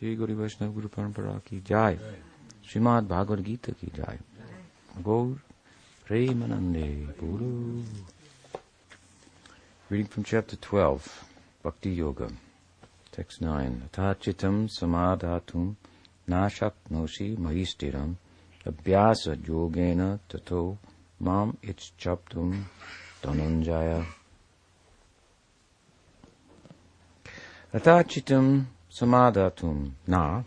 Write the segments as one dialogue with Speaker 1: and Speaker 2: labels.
Speaker 1: श्री गुरु वैष्णव गुरु परंपरा की जाय श्रीमद भागवत गीता की जाय गौर प्रेमानंदे Guru. Reading from chapter 12, Bhakti Yoga, text 9. Atachitam samadhatum nashaknoshi mahistiram abhyasa yogena tato mam ichchaptum dhananjaya. Atachitam samadhatum na.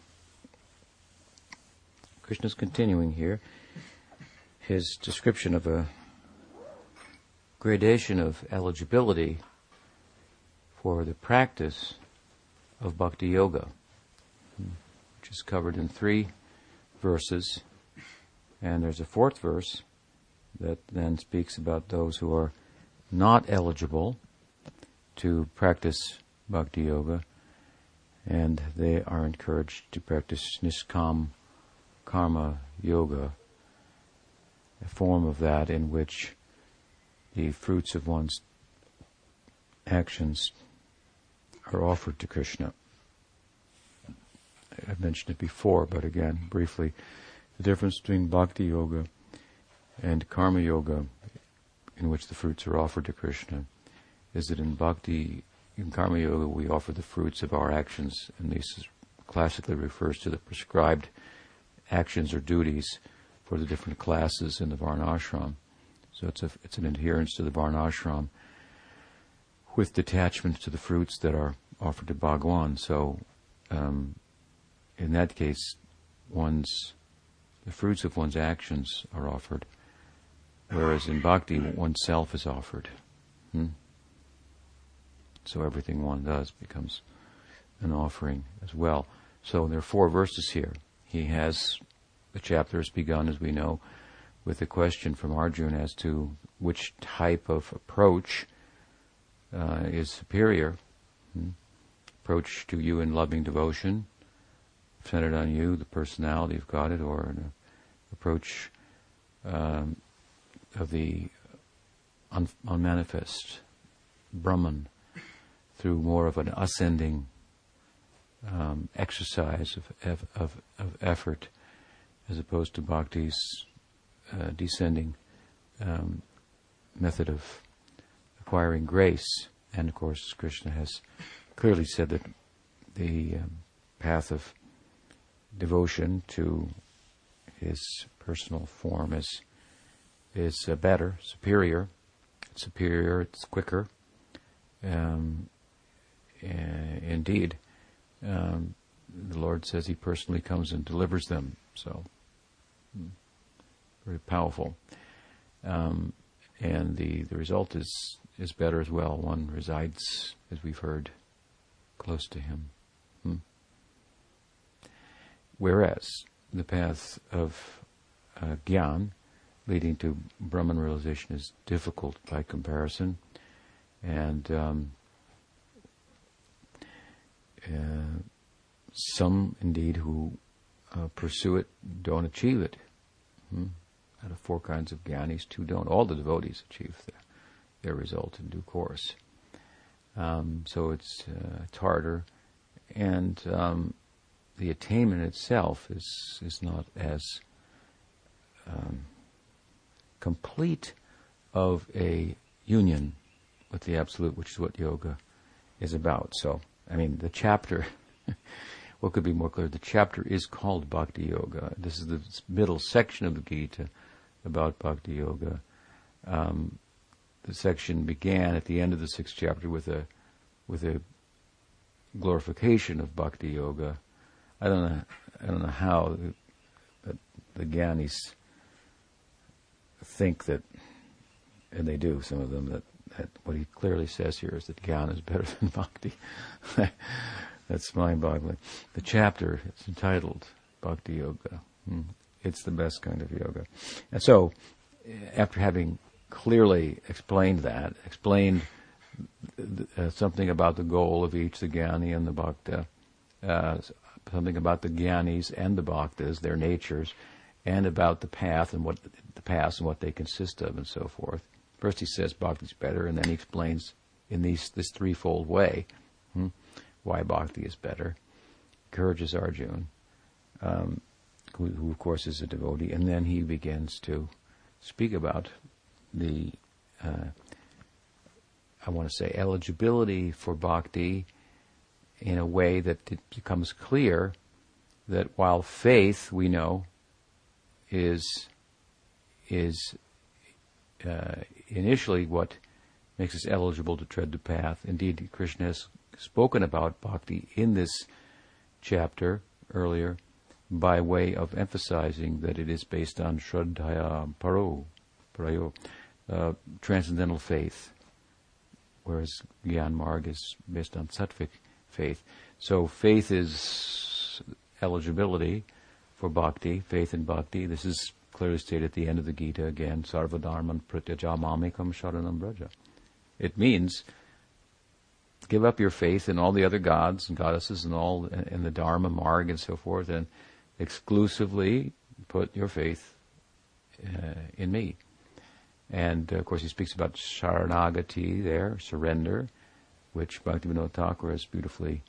Speaker 1: Krishna's continuing here his description of a gradation of eligibility for the practice of bhakti yoga, which is covered in three verses. And there's a fourth verse that then speaks about those who are not eligible to practice bhakti yoga, and they are encouraged to practice niskam karma yoga a form of that in which the fruits of one's actions are offered to Krishna. I've mentioned it before, but again, briefly, the difference between bhakti yoga and karma yoga, in which the fruits are offered to Krishna, is that in bhakti, in karma yoga, we offer the fruits of our actions, and this classically refers to the prescribed actions or duties for the different classes in the Varnashram. So it's, a, it's an adherence to the Varnashram with detachment to the fruits that are offered to Bhagwan. So um, in that case, one's the fruits of one's actions are offered, whereas in bhakti, oneself is offered. Hmm? So everything one does becomes an offering as well. So there are four verses here. He has the chapter has begun, as we know, with a question from Arjuna as to which type of approach uh, is superior. Hmm? Approach to you in loving devotion, centered on you, the personality of Godhead, or an approach um, of the un- unmanifest Brahman through more of an ascending um, exercise of, of, of effort as opposed to bhakti's uh, descending um, method of acquiring grace. And of course, Krishna has clearly said that the um, path of devotion to his personal form is is uh, better, superior, it's superior, it's quicker. Um, indeed, um, the Lord says He personally comes and delivers them. So very powerful. Um, and the, the result is, is better as well. One resides, as we've heard, close to him. Hmm. Whereas the path of uh, Gyan, leading to Brahman realization, is difficult by comparison. And um, uh, some, indeed, who uh, pursue it don't achieve it. Hmm? Out of four kinds of gyanis, two don't. All the devotees achieve their, their result in due course. Um, so it's, uh, it's harder, and um, the attainment itself is is not as um, complete of a union with the absolute, which is what yoga is about. So, I mean, the chapter what could be more clear? The chapter is called Bhakti Yoga. This is the middle section of the Gita about Bhakti Yoga. Um, the section began at the end of the sixth chapter with a with a glorification of Bhakti Yoga. I don't know. I don't know how the, the Gyanis think that, and they do. Some of them that, that what he clearly says here is that Gyan is better than Bhakti. That's mind-boggling. The chapter is entitled Bhakti Yoga. Hmm. It's the best kind of yoga. And so, after having clearly explained that, explained uh, something about the goal of each, the Gyani and the Bhakta, uh, something about the Gyanis and the Bhaktas, their natures, and about the path and what the paths and what they consist of and so forth. First he says Bhakti's better, and then he explains in these, this threefold way. Hmm, why bhakti is better. encourages Arjuna, um, who, who, of course is a devotee, and then he begins to speak about the, uh, I want to say, eligibility for bhakti in a way that it becomes clear that while faith, we know, is is uh, initially what makes us eligible to tread the path. Indeed, Krishna has spoken about bhakti in this chapter earlier by way of emphasizing that it is based on Shraddhaya Paro, Prayo, uh, transcendental faith, whereas Gyan Marg is based on Sattvic faith. So faith is eligibility for bhakti, faith in bhakti. This is clearly stated at the end of the Gita again, Sarvadharman pratyajamamikam sharanam braja. It means give up your faith in all the other gods and goddesses and all in the Dharma, Marg, and so forth, and exclusively put your faith uh, in me. And uh, of course, he speaks about sharanagati there, surrender, which Bhaktivinoda Thakur has beautifully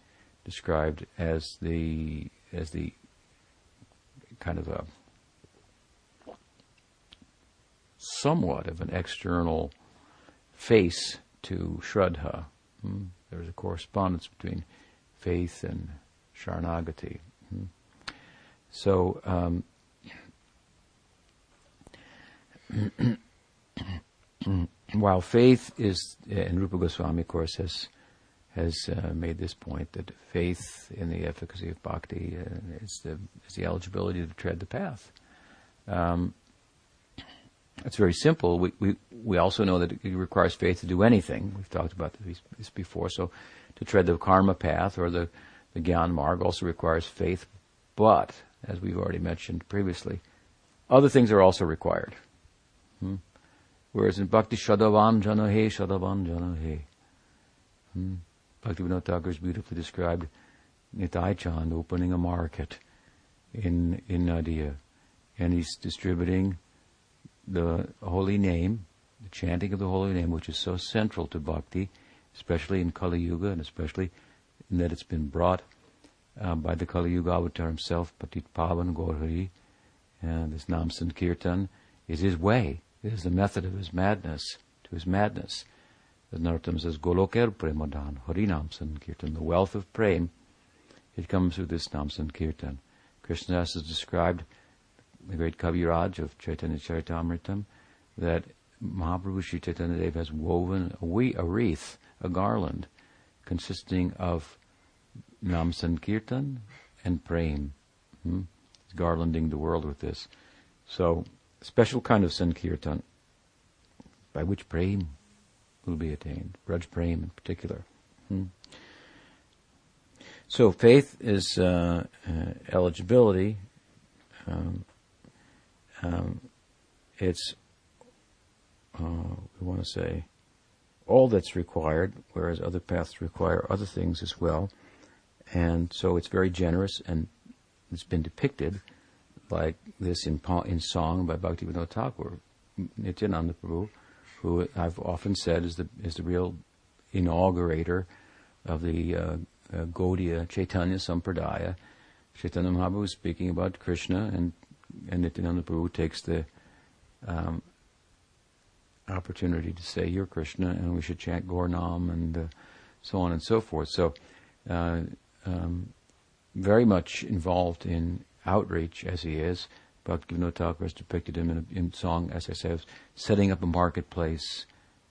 Speaker 1: described as the as the kind of a somewhat of an external face to Shraddha. Hmm? There's a correspondence between faith and Sharanagati. Hmm? So, um, while faith is, and Rupa Goswami, of course, has has uh, made this point that faith in the efficacy of bhakti uh, is, the, is the eligibility to tread the path. Um, it's very simple. We, we, we also know that it requires faith to do anything. We've talked about this before. So to tread the karma path or the, the Gyan Marg also requires faith. But, as we've already mentioned previously, other things are also required. Hmm? Whereas in Bhakti Shadavan Janahe, Shadavan Janahe. Hmm? Bhaktivinoda Thakur is beautifully described Nitai Chand opening a market in, in Nadia. And he's distributing the holy name, the chanting of the holy name, which is so central to bhakti, especially in Kali Yuga, and especially in that it's been brought uh, by the Kali Yuga avatar himself, Patit Pavan Gaurhari, and this Nam Sankirtan is his way. It is the method of his madness, to his madness. As Narottam says, Goloker Premadan, Harinam Sankirtan, the wealth of prem, it comes through this Nam Sankirtan. Krishna has described the great Kaviraj of Chaitanya Charitamritam, that Mahaprabhu Sri Chaitanya Dev has woven a, wreath, a garland, consisting of Nam Sankirtan and Prem. Hmm? He's garlanding the world with this. So, special kind of Sankirtan, by which Prem will be attained, Braj Prem in particular. Hmm? So faith is uh, uh, eligibility. Um, um, it's, uh, we want to say, all that's required, whereas other paths require other things as well. And so it's very generous, and it's been depicted like this in, in song by Bhakti Bhaktivinoda Thakur, Nityananda Prabhu, who I've often said is the is the real inaugurator of the uh, uh, Gaudiya Chaitanya Sampradaya. Chaitanya Mahaprabhu was speaking about Krishna and and Nityananda Prabhu takes the um, opportunity to say, You're Krishna, and we should chant Gaur-Nam, and uh, so on and so forth. So, uh, um, very much involved in outreach as he is. Bhaktivinoda Thakur has depicted him in, a, in song, as I said, setting up a marketplace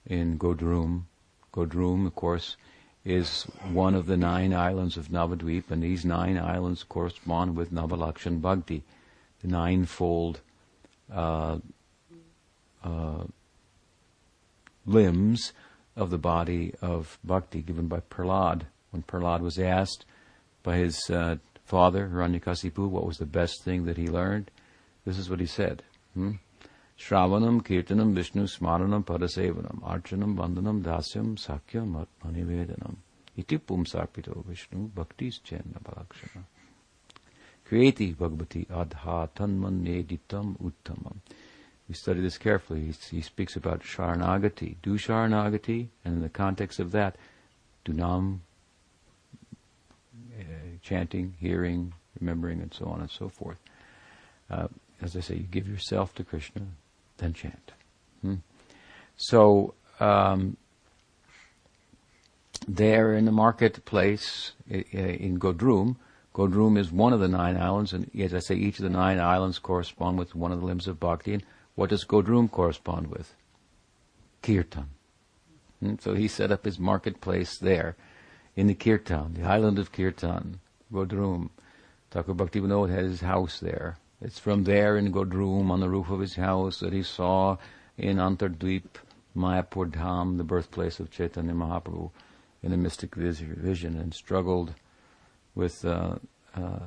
Speaker 1: in Godrum. Godrum, of course, is one of the nine islands of Navadvip, and these nine islands correspond with Navalakshan Bhakti the ninefold uh, uh, limbs of the body of bhakti given by Prahlad. When Prahlad was asked by his uh, father, Hiranyakasipu, what was the best thing that he learned, this is what he said. Hmm? Shravanam, Kirtanam, Vishnu, Smaranam, Padasevanam, Archanam, Vandanam, Dasyam, Sakyam, Atmanivedanam. Iti pumsarpito Vishnu, Bhaktis Chenna Balakshana. Kriyeti Bhagavati Adha Tanmaneditam Uttamam. We study this carefully. He, he, speaks about Sharanagati. Do Sharanagati, and in the context of that, Dunam uh, chanting, hearing, remembering, and so on and so forth. Uh, as I say, you give yourself to Krishna, then chant. Hmm? So, um, there in the marketplace in Godrum, Godrum is one of the nine islands, and as I say, each of the nine islands correspond with one of the limbs of bhakti. And what does Godrum correspond with? Kirtan. Hmm? So he set up his marketplace there in the Kirtan, the island of Kirtan, Godrum. Thakur Bhaktivinoda had his house there. It's from there in Godrum, on the roof of his house, that he saw in Antardweep, Mayapur Dham, the birthplace of Chaitanya Mahaprabhu, in a mystic vision, and struggled with uh, uh,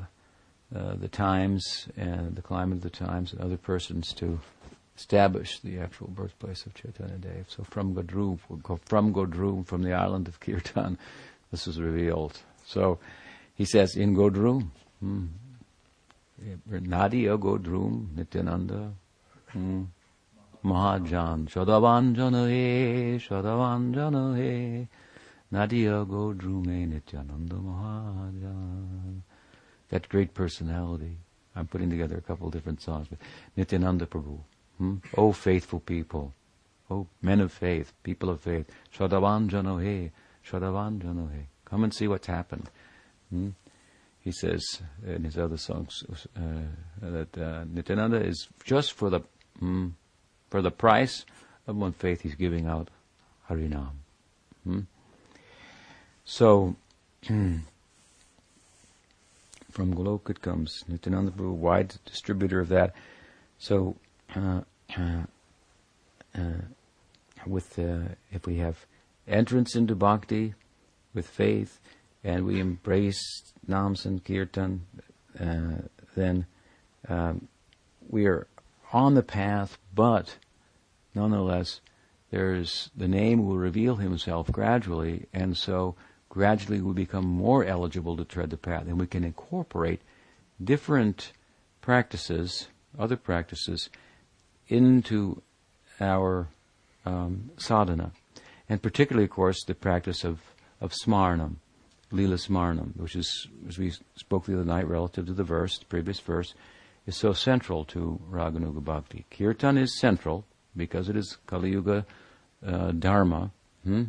Speaker 1: uh, the times and the climate of the times and other persons to establish the actual birthplace of Chaitanya Dev. So from Godrum, from Godrum, from the island of Kirtan, this was revealed. So he says in Godrum, hmm, Nadia Godrum, Nityananda, hmm, Mahajan, Shadavanjana he, Shadavanjana he, Nadia Godrume Nityananda Mahajan. That great personality. I'm putting together a couple of different songs. But Nityananda Prabhu. Hmm? Oh, faithful people. Oh, men of faith, people of faith. Shadavanjano he, Shadavanjano he. Come and see what's happened. Hmm? He says in his other songs uh, that uh, Nityananda is just for the mm, for the price of one faith he's giving out Harinam. Hmm? So, from Golok it comes Nityananda Prabhu, wide distributor of that. So, uh, uh, uh, with if we have entrance into bhakti with faith, and we embrace Nam Sankirtan, uh, then um, we are on the path, but nonetheless, there's the name will reveal himself gradually, and so gradually we become more eligible to tread the path and we can incorporate different practices, other practices, into our um, sadhana. And particularly, of course, the practice of, of smarnam, lila smarnam, which is, as we spoke the other night relative to the verse, the previous verse, is so central to Raganuga Bhakti. Kirtan is central because it is Kali Yuga uh, Dharma. Hmm?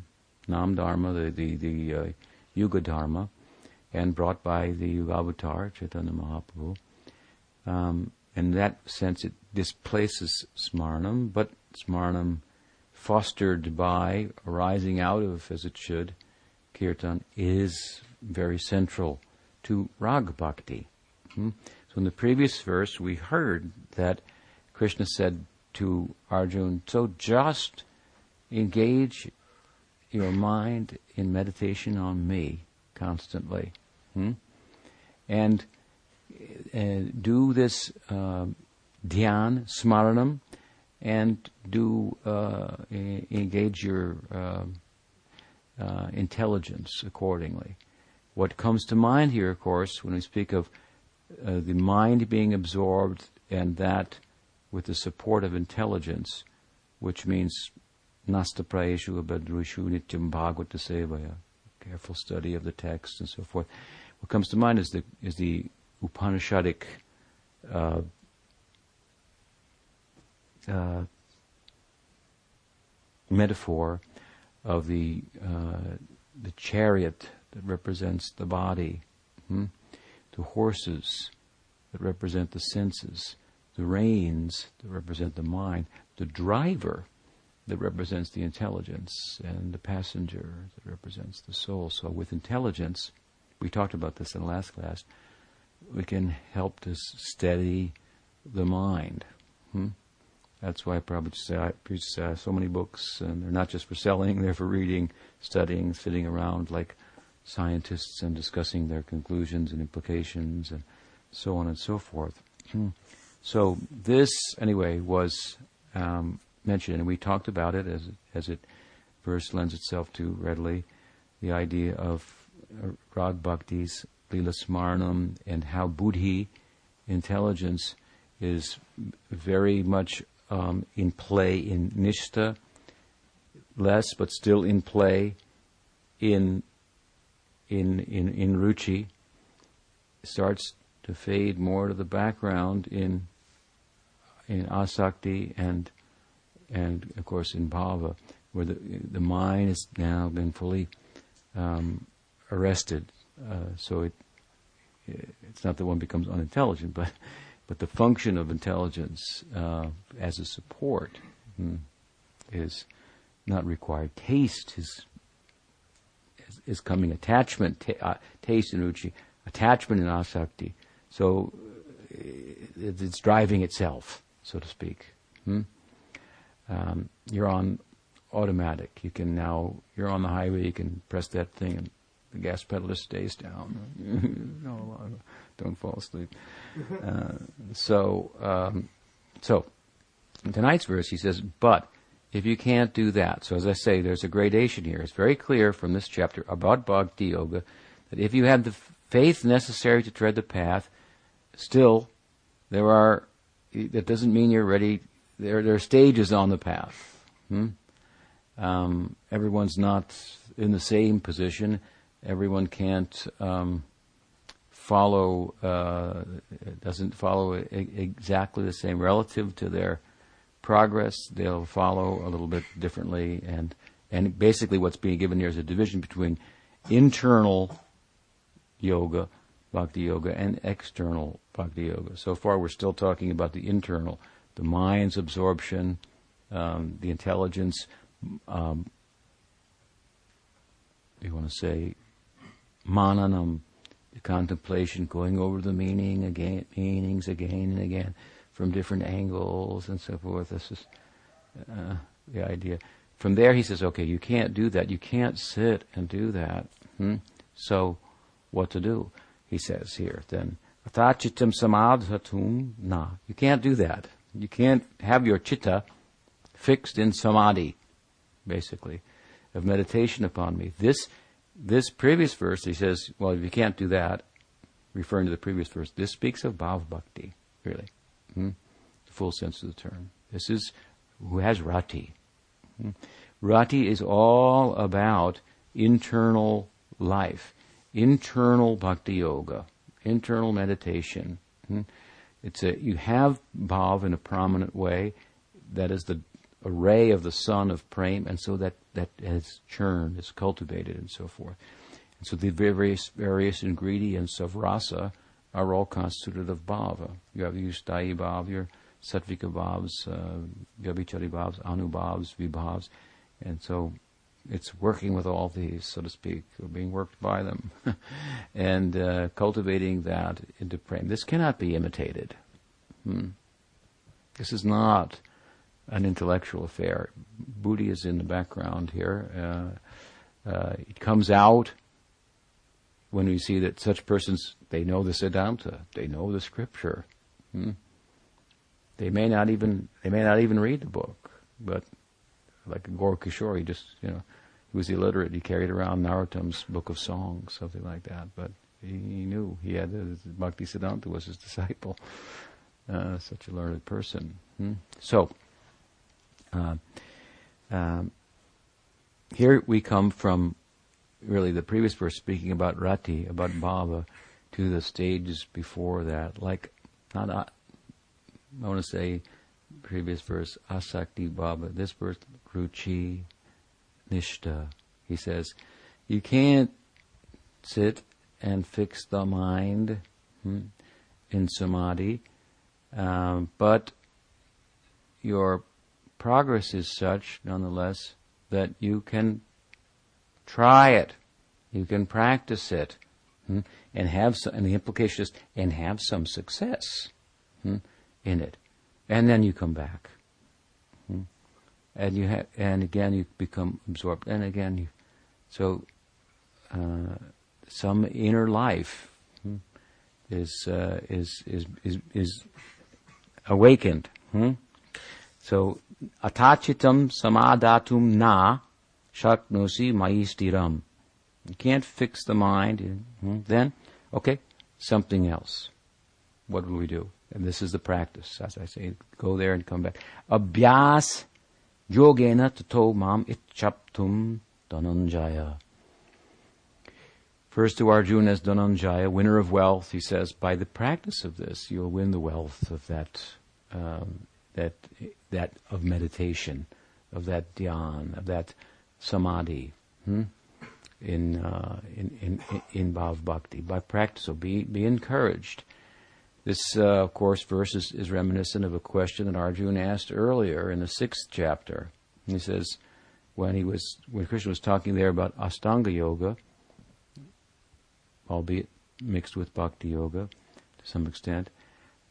Speaker 1: Nam Dharma, the, the, the uh, Yuga Dharma, and brought by the Avatar, Chaitanya Mahaprabhu. Um, in that sense, it displaces Smarnam, but Smarnam, fostered by, arising out of, as it should, Kirtan, is very central to Rag Bhakti. Hmm? So in the previous verse, we heard that Krishna said to Arjun, so just engage your mind in meditation on me constantly. Hmm? And uh, do this uh, dhyan, smaranam, and do uh, engage your uh, uh, intelligence accordingly. What comes to mind here, of course, when we speak of uh, the mind being absorbed and that with the support of intelligence, which means Nasta prayeshu abhadrushu nityam bhagavata sevaya. Careful study of the text and so forth. What comes to mind is the is the Upanishadic uh, uh, metaphor of the uh, the chariot that represents the body, hmm? the horses that represent the senses, the reins that represent the mind, the driver that represents the intelligence and the passenger that represents the soul. So with intelligence, we talked about this in the last class, we can help to steady the mind. Hmm? That's why I preach uh, so many books, and they're not just for selling, they're for reading, studying, sitting around like scientists and discussing their conclusions and implications and so on and so forth. Hmm. So this, anyway, was um, mentioned, and we talked about it as as it verse lends itself to readily, the idea of uh, rag bhaktis, lila smarnam, and how buddhi, intelligence, is very much um, in play in nishta, less but still in play in in in in ruchi, starts to fade more to the background in in asakti and and of course in bhava, where the the mind has now been fully um, arrested. Uh, so it it's not that one becomes unintelligent, but but the function of intelligence uh, as a support hmm, is not required. Taste is is, is coming. Attachment, ta- uh, taste in ruchi, attachment in asakti. So uh, it's driving itself, so to speak. Hmm? Um, you're on automatic. You can now, you're on the highway, you can press that thing and the gas pedal just stays down. no, don't fall asleep. Uh, so, um, so, in tonight's verse, he says, but if you can't do that, so as I say, there's a gradation here. It's very clear from this chapter about bhakti yoga that if you have the faith necessary to tread the path, still, there are, that doesn't mean you're ready. There, there are stages on the path. Hmm? Um, everyone's not in the same position. Everyone can't um, follow, uh, doesn't follow exactly the same relative to their progress. They'll follow a little bit differently. And, and basically, what's being given here is a division between internal yoga, bhakti yoga, and external bhakti yoga. So far, we're still talking about the internal, the mind's absorption, um, the intelligence, um, you want to say mananam, the contemplation, going over the meaning again, meanings again and again from different angles and so forth. This is uh, the idea. From there, he says, okay, you can't do that. You can't sit and do that. Hmm? So, what to do? He says here, then, atachitam samadhatum, na. You can't do that. You can't have your chitta fixed in samadhi basically, of meditation upon me. This, this previous verse, he says, well, if you can't do that, referring to the previous verse, this speaks of bhav bhakti, really, hmm? the full sense of the term. This is who has rati. Hmm? Rati is all about internal life, internal bhakti yoga, internal meditation. Hmm? It's a you have bhav in a prominent way. That is the ray of the sun of prema, and so that, that has churned, is cultivated, and so forth. And so the various, various ingredients of rasa are all constituted of bhava. You have your sthayi bhav, your sattvika bhavs, uh, vyabhichari bhavs, vibhavs, and so it's working with all these, so to speak, or being worked by them, and uh, cultivating that into prema. This cannot be imitated. Hmm. This is not an intellectual affair. Buddhi is in the background here. Uh, uh, it comes out when we see that such persons, they know the Siddhanta, they know the scripture. Hmm? They may not even, they may not even read the book, but like Gaur Kishore, he just, you know, was illiterate. He carried around Narottam's book of songs, something like that. But he, he knew he had Bhakti Siddhanta was his disciple. Uh, such a learned person. Hmm? So, uh, um, here we come from really the previous verse speaking about rati, about bhava, to the stages before that. Like, not, uh, I want to say, previous verse, asakti bhava. This verse, ruchi, nishta. He says, you can't sit and fix the mind hmm, in samadhi, um, but your progress is such, nonetheless, that you can try it, you can practice it, hmm, and have some, and the implication is, and have some success hmm, in it, and then you come back, and you have, and again you become absorbed, and again you, so uh, some inner life hmm, is, uh, is is is is awakened. Hmm? So atachitam samadatum na shaknosi maistiram. You can't fix the mind. Hmm? Then, okay, something else. What do we do? And this is the practice, as I say. Go there and come back. Abhyas yogena tato mam itchaptum dhananjaya. First to Arjuna as Dhananjaya, winner of wealth, he says, by the practice of this, you'll win the wealth of that, um, that, that of meditation, of that dhyan, of that samadhi, hmm? in, uh, in, in, in bhav bhakti. By practice, so be, be encouraged. This, uh, of course, verse is, is, reminiscent of a question that Arjuna asked earlier in the sixth chapter. He says, when he was, when Krishna was talking there about Astanga Yoga, albeit mixed with bhakti yoga to some extent.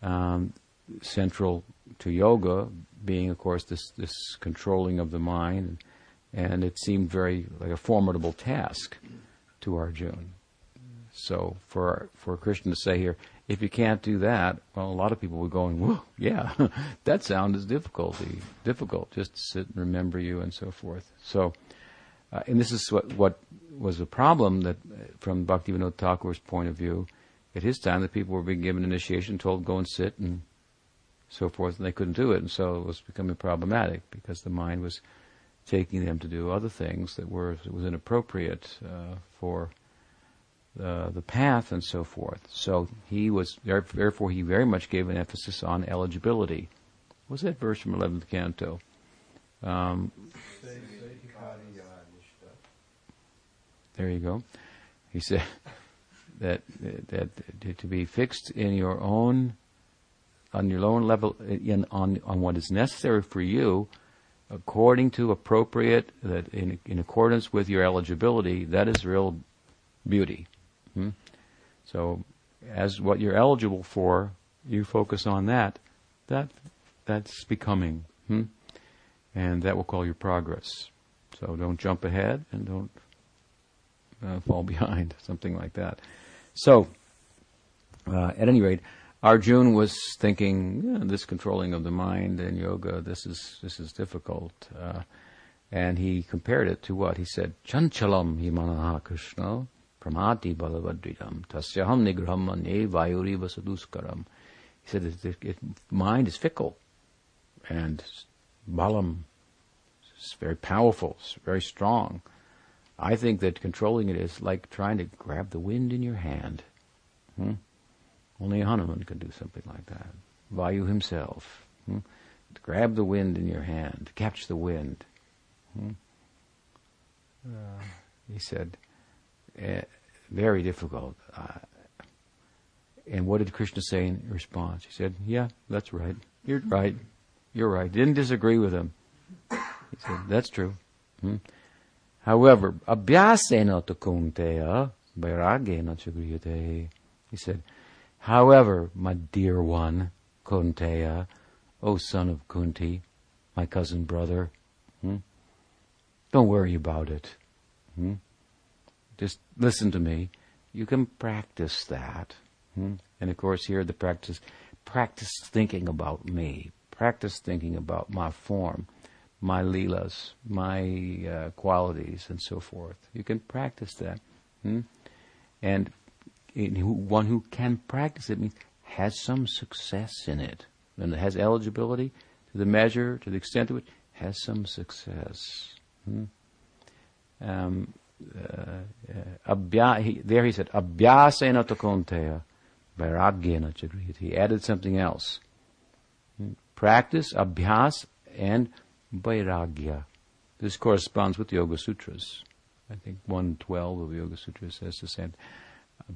Speaker 1: Um, central to yoga being, of course, this, this controlling of the mind, and it seemed very like a formidable task to Arjuna. So for for Krishna to say here, if you can't do that, well, a lot of people were going, "Whoa, yeah, that sound is difficulty, difficult. Just to sit and remember you and so forth." So, uh, and this is what what was a problem that, from Bhaktivinoda Thakur's point of view, at his time, the people were being given initiation, told go and sit and so forth, and they couldn't do it, and so it was becoming problematic because the mind was taking them to do other things that were was inappropriate uh, for the the path and so forth. So he was therefore he very much gave an emphasis on eligibility. What's that verse from eleventh canto? Um, There you go. He said that that to be fixed in your own on your own level in on on what is necessary for you according to appropriate that in in accordance with your eligibility that is real beauty hmm? so as what you're eligible for you focus on that that that's becoming hmm? and that will call your progress so don't jump ahead and don't uh, fall behind, something like that. So, uh, at any rate, Arjun was thinking yeah, this controlling of the mind in yoga. This is this is difficult, uh, and he compared it to what he said. Chanchalam himanaha Krishna pramati balavadridam tasyaham nigraham ane vayuri vasaduskaram. He said it, it, it, mind is fickle, and balam is very powerful, it's very strong. I think that controlling it is like trying to grab the wind in your hand. Hmm? Only Hanuman can do something like that. Vayu himself. Hmm? Grab the wind in your hand, catch the wind. Hmm? Uh, he said, eh, very difficult. Uh, and what did Krishna say in response? He said, yeah, that's right. You're right. You're right. Didn't disagree with him. He said, that's true. Hmm? However, abhyasena to kunteya, vairagena chagriyate. He said, however, my dear one, Kunteya, O son of Kunti, my cousin brother, hmm? don't worry about it. Hmm? Just listen to me. You can practice that. Hmm? And of course, here the practice, practice thinking about me, practice thinking about my form my leelas, my uh, qualities, and so forth. You can practice that. Hmm? And one who can practice it means has some success in it, and has eligibility to the measure, to the extent of it, has some success. Hmm? Um, uh, uh, he, there he said, abhyasena takonteya, vairagyena chagriyati. He added something else. Hmm? Practice, abhyas, and vairagya. This corresponds with the Yoga Sutras. I think 112 of the Yoga Sutras says the same.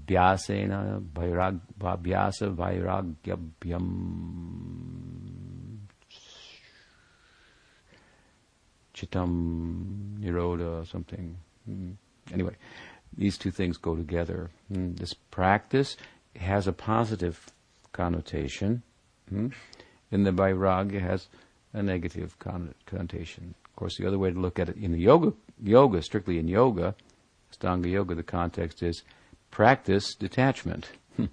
Speaker 1: Vyasena vairag, vyasa vairagyabhyam chitam niroda or something. Mm. Anyway, these two things go together. Mm. This practice has a positive connotation, mm. and the vairagya has a negative connotation. Of course, the other way to look at it in the yoga, yoga, strictly in yoga, Astanga Yoga, the context is practice detachment.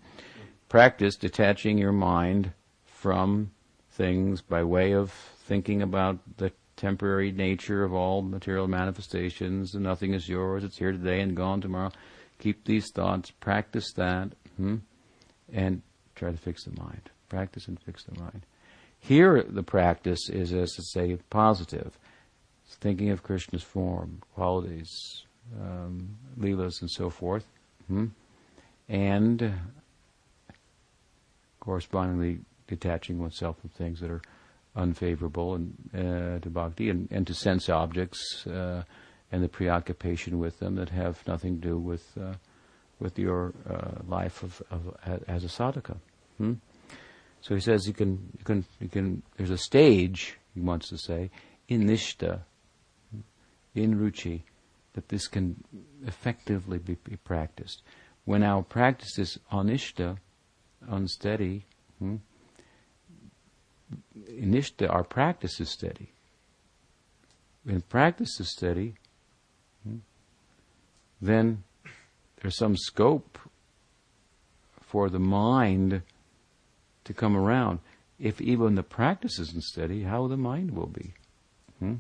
Speaker 1: practice detaching your mind from things by way of thinking about the temporary nature of all material manifestations, and nothing is yours, it's here today and gone tomorrow. Keep these thoughts, practice that, hmm, and try to fix the mind. Practice and fix the mind. Here, the practice is, as to say, positive. It's thinking of Krishna's form, qualities, um, leelas, and so forth. hmm? and correspondingly detaching oneself from things that are unfavorable and uh, to bhakti and, and, to sense objects uh, and the preoccupation with them that have nothing to do with uh, with your uh, life of, of, as a sadhaka. Hmm? So he says you can you can you can. There's a stage he wants to say in nishta, in ruchi, that this can effectively be, be practiced. When our practice is anishta, unsteady, hmm, inishta, our practice is steady. When practice is steady, hmm, then there's some scope for the mind to come around. If even the practice isn't steady, how the mind will be. Hmm?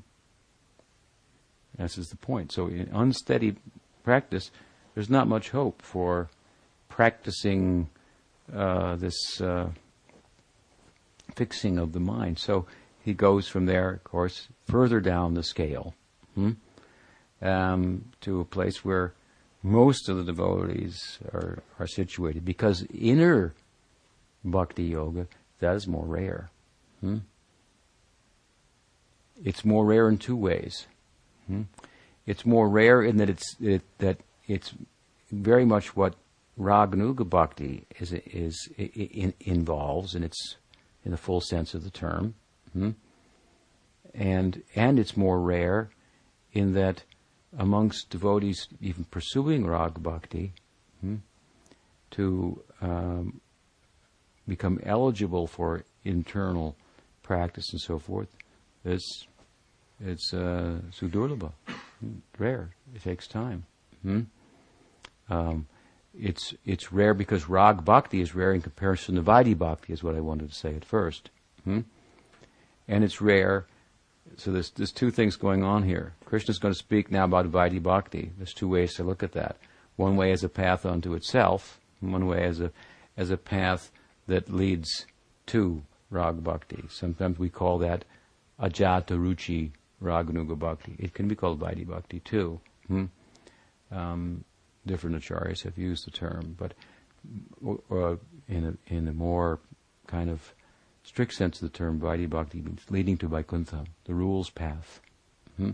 Speaker 1: This is the point. So, in unsteady practice, there's not much hope for practicing uh, this uh, fixing of the mind. So, he goes from there, of course, further down the scale hmm? um, to a place where most of the devotees are, are situated because inner bhakti yoga that is more rare. Hmm? It's more rare in two ways. Hmm? It's more rare in that it's it, that it's very much what Raganuga bhakti is is in, involves, and it's in the full sense of the term. Hmm? And and it's more rare in that amongst devotees even pursuing rag bhakti hmm, to um, become eligible for internal practice and so forth, it's it's uh, sudurlabha, hmm, rare. It takes time. Hmm? Um, it's it's rare because rag bhakti is rare in comparison to vaidhi bhakti, is what I wanted to say at first. Hmm? And it's rare so there's, there's two things going on here. Krishna is going to speak now about Vaidhi Bhakti. There's two ways to look at that. One way as a path unto itself, one way as a, as a path that leads to Rag Bhakti. Sometimes we call that Ajata Ruchi Raganuga Bhakti. It can be called Vaidhi Bhakti too. Hmm? Um, different acharyas have used the term, but uh, in, a, in a more kind of strict sense of the term, Vaidhi Bhakti means leading to Vaikuntha, the rules path, hmm?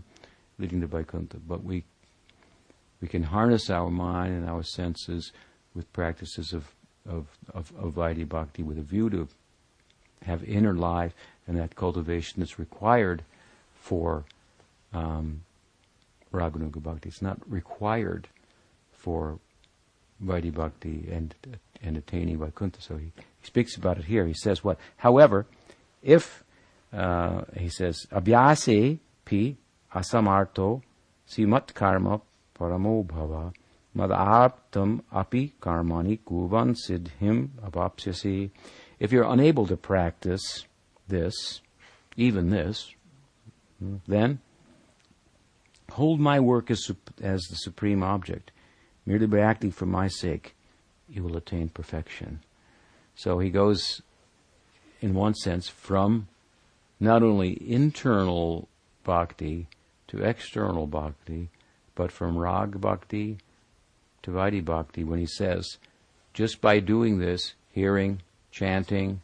Speaker 1: leading to Vaikuntha. But we we can harness our mind and our senses with practices of of, of, of Vaidhi Bhakti with a view to have inner life and that cultivation that's required for um, Bhakti. It's not required for Vaidhi Bhakti and and attaining Vaikuntha. So he, he speaks about it here. He says what? However, if uh, he says abhyase pi asamarto simat karma paramo bhava madaptam api karmani kuvan siddhim apapsyasi. If you're unable to practice this, even this, then hold my work as, as the supreme object. Merely by acting for my sake, you will attain perfection. So he goes, in one sense, from not only internal bhakti to external bhakti, but from rag bhakti to vaidhi bhakti when he says, just by doing this, hearing, chanting,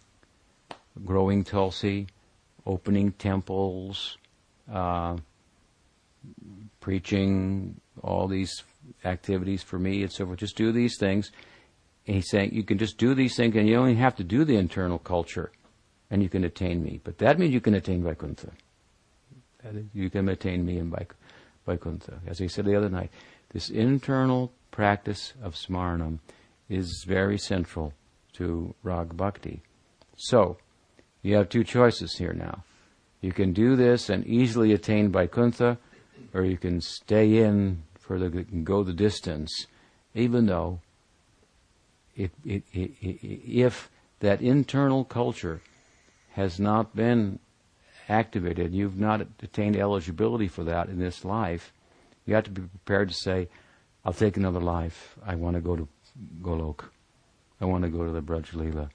Speaker 1: growing tulsi, opening temples, uh, preaching, all these activities for me and so forth. Just do these things, and he's saying you can just do these things and you only have to do the internal culture and you can attain me. But that means you can attain Vaikuntha. You can attain me in Vaikuntha. As I said the other night, this internal practice of smaranam is very central to Rag Bhakti. So, you have two choices here now. You can do this and easily attain Vaikuntha, or you can stay in for the go the distance, even though it, it, it, if that internal culture has not been activated, you've not attained eligibility for that in this life, you have to be prepared to say, I'll take another life. I want to go to Golok. I want to go to the Braj.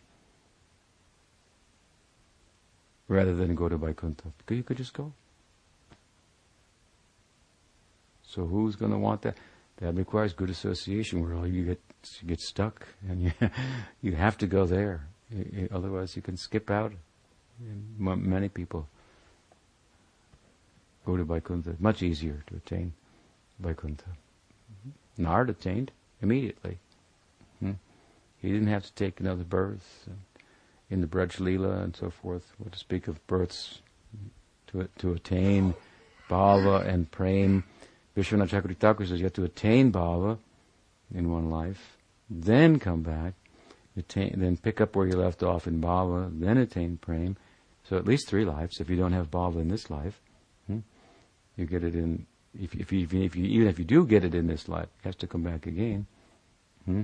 Speaker 1: Rather than go to Vaikuntha. You could just go. So who's going to want that? that requires good association where you get you get stuck and you you have to go there. Otherwise, you can skip out. Many people go to Vaikuntha. Much easier to attain Vaikuntha. Narad attained immediately. Hmm? He didn't have to take another birth in the Braj Leela and so forth. What to speak of births to to attain bhava and prem. Vishwanath Chakravarti says you have to attain bhava in one life, then come back, attain, then pick up where you left off in bhava, then attain prem. So at least three lives. If you don't have bhava in this life, hmm, you get it in. If, if, you, if you, even if you do get it in this life, it has to come back again, hmm,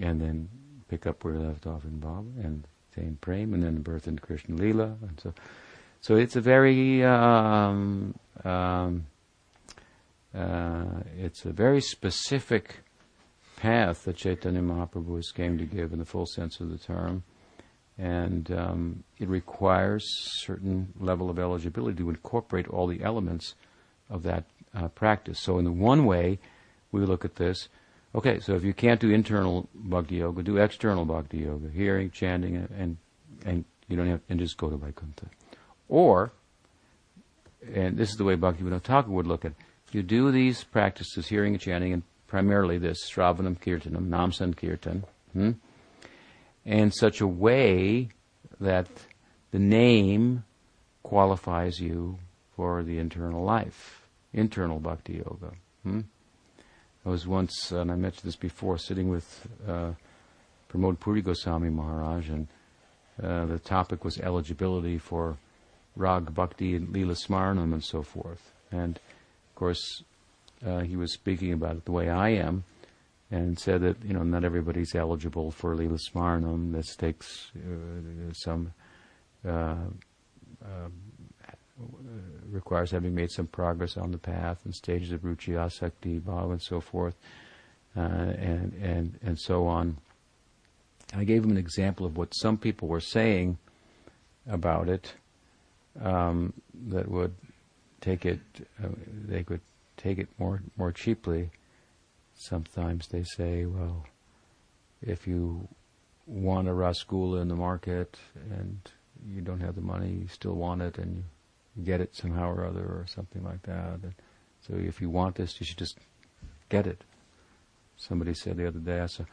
Speaker 1: and then pick up where you left off in bhava and attain prem, and then birth into Krishna Lila, and so. So it's a very um, um, uh, it's a very specific path that Chaitanya Mahaprabhu came to give in the full sense of the term. And um, it requires certain level of eligibility to incorporate all the elements of that uh, practice. So in the one way, we look at this. Okay, so if you can't do internal bhakti yoga, do external bhakti yoga, hearing, chanting, and and you don't have and just go to Vaikuntha. Or, and this is the way Bhaktivinoda Thakur would look at it, you do these practices, hearing and chanting, and primarily this, Shravanam Kirtanam, Nam Sankirtan, hmm, in such a way that the name qualifies you for the internal life, internal bhakti yoga. Hmm? I was once, and I mentioned this before, sitting with uh, Pramod Puri Goswami Maharaj, and uh, the topic was eligibility for Rag Bhakti and Leela Smaranam and so forth. And course, uh, he was speaking about it the way I am, and said that you know not everybody's eligible for Leela Smaranam. This takes uh, some uh, um, requires having made some progress on the path and stages of ruchi, asakti, bhava, and so forth, uh, and and and so on. I gave him an example of what some people were saying about it um, that would take it, uh, they could take it more more cheaply. Sometimes they say, well, if you want a rasgulla in the market and you don't have the money, you still want it, and you get it somehow or other, or something like that. And so if you want this, you should just get it. Somebody said the other day, I said,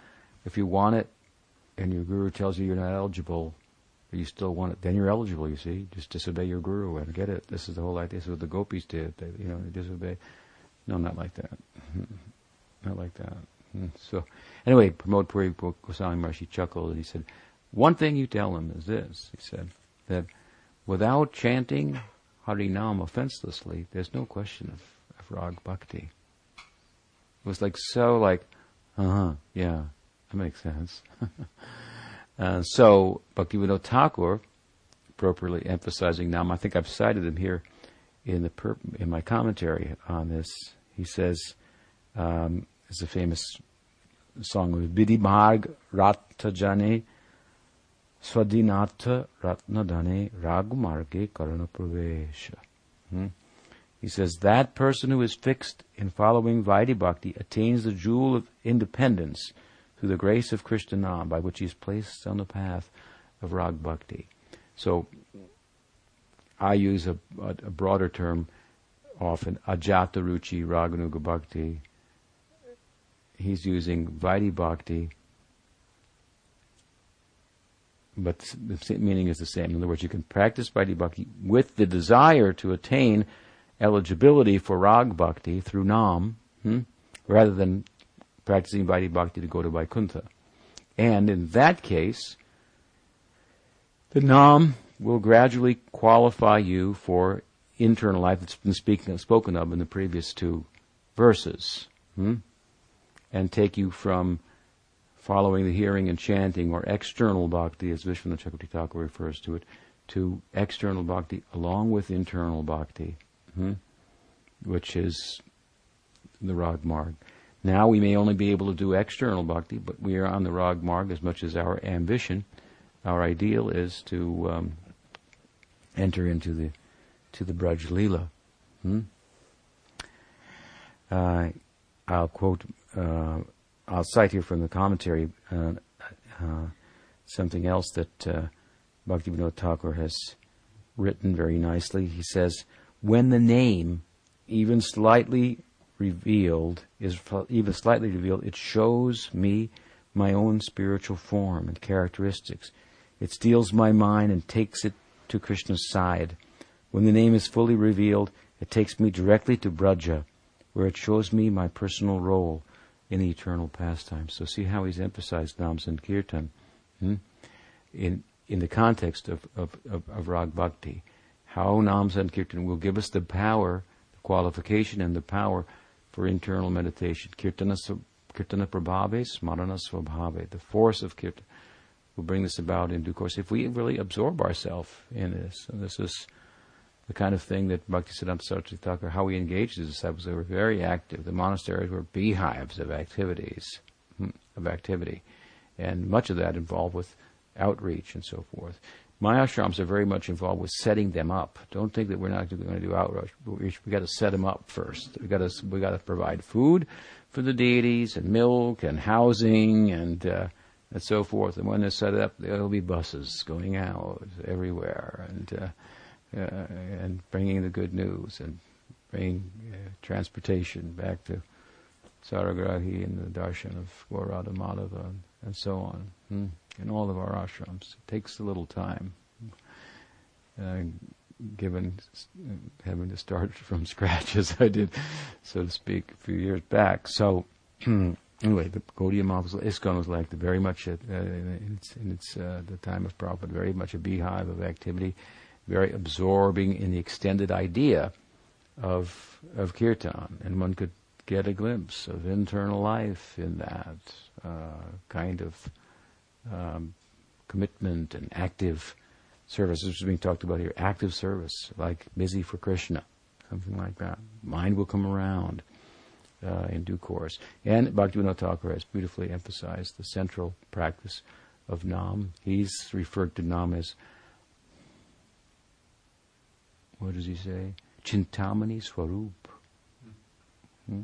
Speaker 1: if you want it, and your guru tells you you're not eligible, but you still want it, then you're eligible, you see. Just disobey your guru and get it. This is the whole idea. This is what the gopis did. They, you know, they disobey. No, not like that. not like that. So, anyway, Pramod Puri Goswami Maharshi chuckled and he said, one thing you tell them is this, he said, that without chanting Harinam offenselessly, there's no question of, of rag bhakti. It was like so like, uh-huh, yeah, that makes sense. Uh, so Bhaktivinoda Thakur, appropriately emphasizing Nam, I think I've cited him here in the per- in my commentary on this. He says, um, it's a famous song of Bidi Marg Ratajane Swadinatha Ratnadane Ragumarge Karana Pravesha. Hmm? He says, that person who is fixed in following Vaidhi Bhakti attains the jewel of independence through the grace of Krishna Nam, by which he is placed on the path of Rag Bhakti. So, I use a, a, a broader term often, Ajata Ruchi Raganuga Bhakti. He's using Vaidhi Bhakti, but the meaning is the same. In other words, you can practice Vaidhi Bhakti with the desire to attain eligibility for Rag Bhakti through Nam, hmm, rather than practicing Vaidhi Bhakti to go to Vaikuntha. And in that case, the Nam will gradually qualify you for internal life that's been speaking, spoken of in the previous two verses. Hmm? And take you from following the hearing and chanting, or external bhakti, as Vishwanath Chakravarti Thakur refers to it, to external bhakti along with internal bhakti, hmm? which is the Rag Marg. Now we may only be able to do external bhakti, but we are on the rag marg as much as our ambition, our ideal is to um, enter into the to the Braj Leela. Hmm? Uh, I'll quote, uh, I'll cite here from the commentary uh, uh, something else that uh, Bhaktivinoda Thakur has written very nicely. He says, when the name, even slightly revealed, is even slightly revealed, it shows me my own spiritual form and characteristics. It steals my mind and takes it to Krishna's side. When the name is fully revealed, it takes me directly to Braja, where it shows me my personal role in the eternal pastime. So see how he's emphasized Nam Sankirtan hmm? in in the context of, of, of, of Rag Bhakti. How Nam Sankirtan will give us the power, the qualification and the power for internal meditation. Kirtana, kirtana prabhave, smarana svabhave. The force of kirtana will bring this about in due course if we really absorb ourselves in this. And this is the kind of thing that Bhaktisiddhanta Saraswati Thakur, how he engaged his disciples. They were very active. The monasteries were beehives of activities, hmm, of activity. And much of that involved with outreach and so forth. My ashrams are very much involved with setting them up. Don't think that we're not going to do outreach. We've got to set them up first. We got to we got to provide food for the deities and milk and housing and uh, and so forth. And when they're set up, there'll be buses going out everywhere and uh, uh, and bringing the good news and bringing uh, transportation back to Saragrahi and the darshan of Gaur Radha Madhava and, and so on. Hmm in all of our ashrams. It takes a little time, uh, given having to start from scratch as I did, so to speak, a few years back. So, anyway, the Gaudiya Mahaprabhu ISKCON was like the, very much uh, in its, in its uh, the time of Prabhupada, very much a beehive of activity, very absorbing in the extended idea of of kirtan, and one could get a glimpse of internal life in that uh, kind of um, commitment and active service. This is being talked about here. Active service, like busy for Krishna, something like that. Mind will come around uh, in due course. And Bhaktivinoda Thakur has beautifully emphasized the central practice of Nam. He's referred to Nam as, what does he say? Chintamani Swarup. Hmm?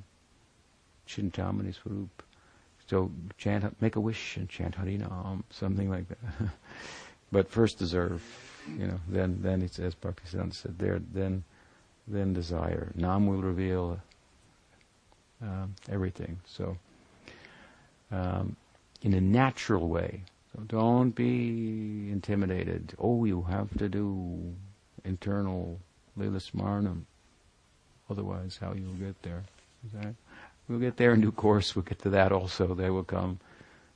Speaker 1: Chintamani Swarup. So chant, make a wish and chant Harinam, something like that. but first deserve, you know. Then, then it says Bhaktisiddhanta said, there, then, then desire. Nam will reveal um, everything. So, um, in a natural way. So don't be intimidated. Oh, you have to do internal Lila Smarnam. Otherwise, how you'll get there. Is that? We'll get there in due course. We'll get to that also. They will come.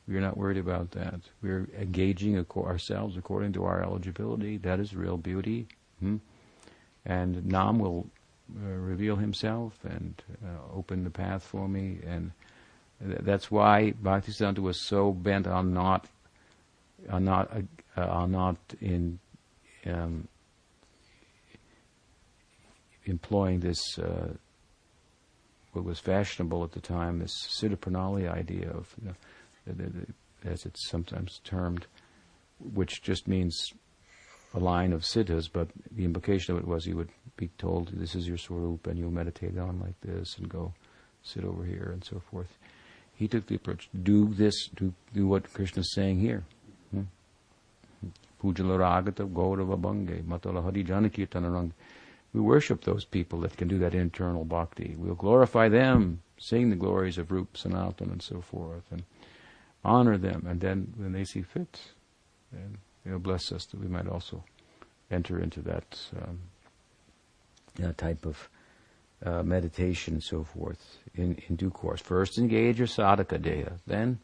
Speaker 1: We're not worried about that. We're engaging ourselves according to our eligibility. That is real beauty. Hmm? And Nam will uh, reveal himself and uh, open the path for me. And that's why Bhaktisiddhanta was so bent on not, on not, uh, on not in, um, employing this uh, what was fashionable at the time, this Siddha Pranali idea of, you know, as it's sometimes termed, which just means a line of siddhas, but the implication of it was you would be told, this is your swarup, and you'll meditate on like this, and go sit over here, and so forth. He took the approach, do this, do, do what Krishna is saying here. Hmm? Ragata gaurava matala hari we worship those people that can do that internal bhakti. We'll glorify them, sing the glories of Rup, Sanatan, and so forth, and honor them. And then when they see fit, then they'll bless us that we might also enter into that um, type of uh, meditation and so forth in, in due course. First engage your sadhaka deha, then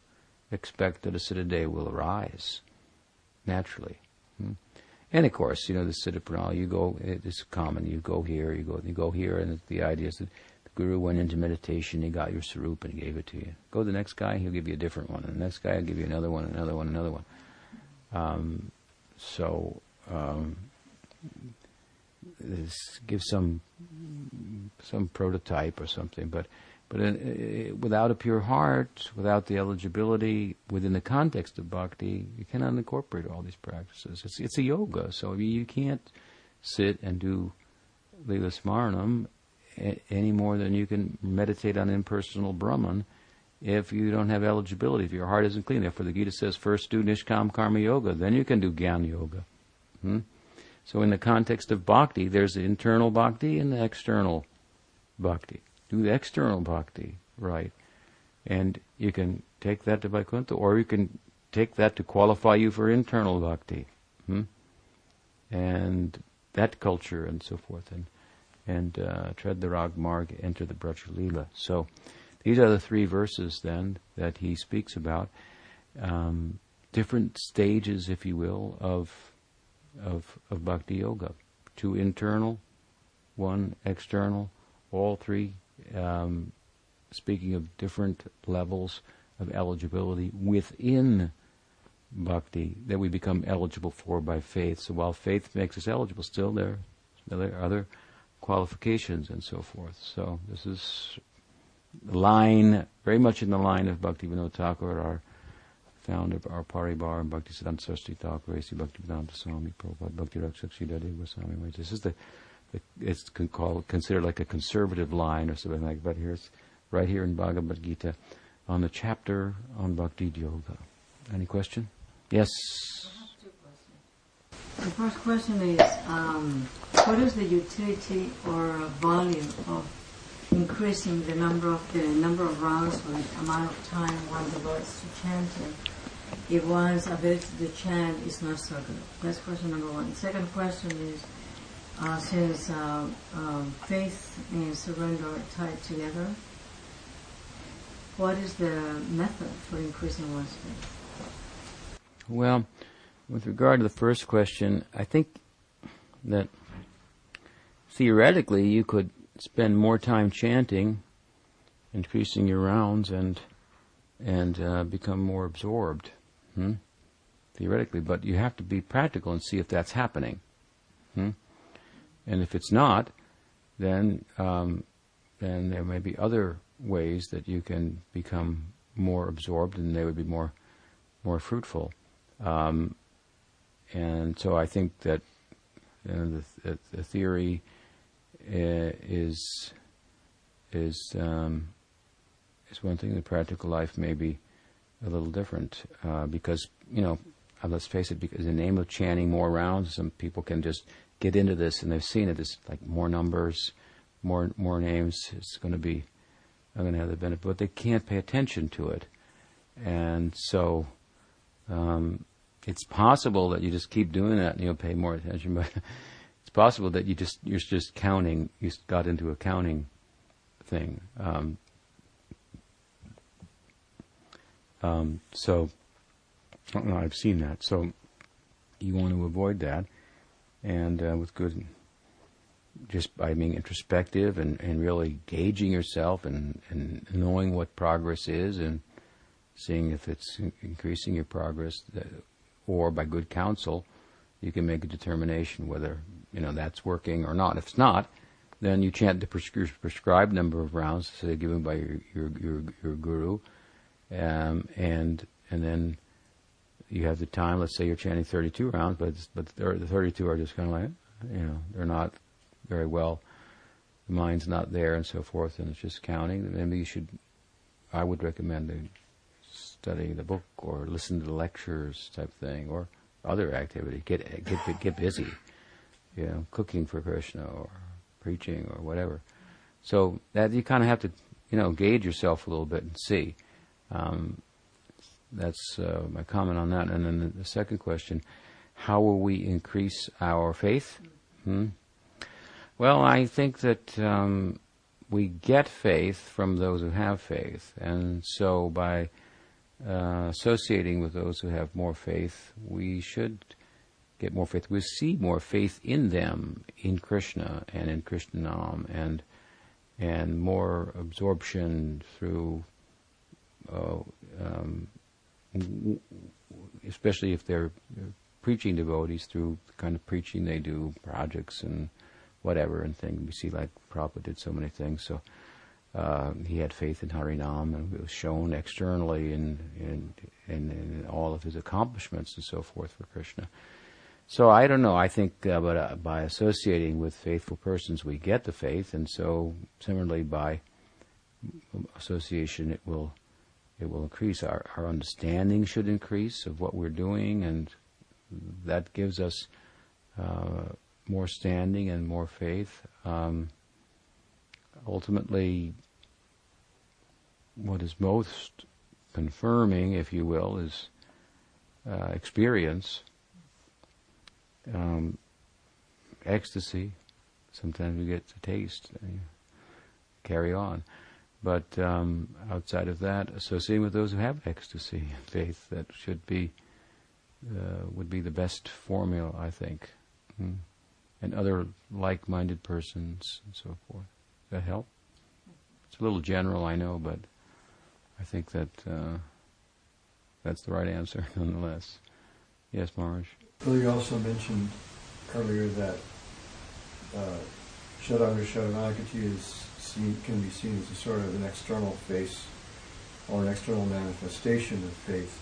Speaker 1: expect that a siddha deha will arise naturally. And of course, you know, the Siddha Pranal, you go, it's common, you go here, you go, you go here, and the idea is that the Guru went into meditation, he got your sarup and he gave it to you. Go to the next guy, he'll give you a different one, and the next guy will give you another one, another one, another one. Um, so, um, this gives some, some prototype or something, but but uh, without a pure heart, without the eligibility within the context of bhakti, you cannot incorporate all these practices. It's, it's a yoga, so you can't sit and do Lila Smarnam a- any more than you can meditate on impersonal Brahman if you don't have eligibility, if your heart isn't clean. Therefore, the Gita says first do Nishkam Karma Yoga, then you can do Gyan Yoga. Hmm? So, in the context of bhakti, there's the internal bhakti and the external bhakti. Do the external bhakti, right? And you can take that to Vaikuntha, or you can take that to qualify you for internal bhakti. Hmm? And that culture and so forth. And and uh, tread the rag marg, enter the Braja Leela. So these are the three verses then that he speaks about. Um, different stages, if you will, of of of bhakti yoga. Two internal, one external, all three um, speaking of different levels of eligibility within bhakti that we become eligible for by faith. So while faith makes us eligible, still there, there are other qualifications and so forth. So this is line, very much in the line of Bhakti Vinod Thakur, our founder of our Paribar and Bhakti Siddhanta Saraswati Thakur, A.C. Bhakti Vedanta Swami Prabhupada, Bhakti Rakshak Sridhar Goswami. This is the it's called, considered like a conservative line or something like that. But here's right here in Bhagavad Gita on the chapter on Bhakti Yoga. Any question? Yes.
Speaker 2: The first question is, um, what is the utility or value of increasing the number of the number of rounds or the amount of time one devotes to chanting if one's ability to chant is not so good? That's question number one. Second question is, uh, since uh, um, faith and surrender are tied together, what is the method for increasing one's faith?
Speaker 1: Well, with regard to the first question, I think that theoretically you could spend more time chanting, increasing your rounds, and and uh, become more absorbed. Hmm? Theoretically, but you have to be practical and see if that's happening. Hmm? And if it's not, then um, then there may be other ways that you can become more absorbed, and they would be more more fruitful. Um, and so I think that you know, the, the, theory uh, is is um, is one thing. The practical life may be a little different uh, because you know, let's face it. Because in the name of chanting more rounds, some people can just get into this, and they've seen it. It's like more numbers, more more names. It's going to be I'm going to have the benefit, but they can't pay attention to it, and so. Um, it's possible that you just keep doing that and you'll pay more attention, but it's possible that you just you're just counting. You got into a counting thing. Um, um, so I've seen that. So you want to avoid that, and uh, with good, just by being introspective and, and really gauging yourself and, and knowing what progress is and seeing if it's increasing your progress or by good counsel, you can make a determination whether you know that's working or not. If it's not, then you chant the prescri- prescribed number of rounds, say given by your your your, your guru, um, and and then you have the time. Let's say you're chanting 32 rounds, but but the 32 are just kind of like you know they're not very well. The mind's not there and so forth, and it's just counting. Maybe you should. I would recommend the study the book or listen to the lectures type thing or other activity. Get get get busy, you know, cooking for Krishna or preaching or whatever. So that you kind of have to, you know, gauge yourself a little bit and see. Um, that's uh, my comment on that. And then the, the, second question: How will we increase our faith? Hmm? Well, I think that um, we get faith from those who have faith, and so by uh, associating with those who have more faith, we should get more faith. We see more faith in them, in Krishna and in Krishnanam, and and more absorption through, uh, um, especially if they're preaching devotees through the kind of preaching they do, projects and whatever and things. We see like Prabhupada did so many things. So uh, he had faith in Harinam, and it was shown externally in, in, in, in all of his accomplishments and so forth for Krishna. So I don't know. I think uh, but, uh, by associating with faithful persons, we get the faith, and so similarly by association, it will it will increase. Our our understanding should increase of what we're doing, and that gives us uh, more standing and more faith. Um, ultimately, what is most confirming, if you will, is uh, experience, um, ecstasy. Sometimes we get to taste, and carry on. But um, outside of that, associating with those who have ecstasy, and faith, that should be uh, would be the best formula, I think, mm. and other like-minded persons and so forth. Does that help? It's a little general, I know, but I think that uh, that's the right answer, nonetheless. Yes, Marsh.
Speaker 3: Well, you also mentioned earlier that uh, Shadanga Sharanagati is seen, can be seen as a sort of an external face or an external manifestation of faith.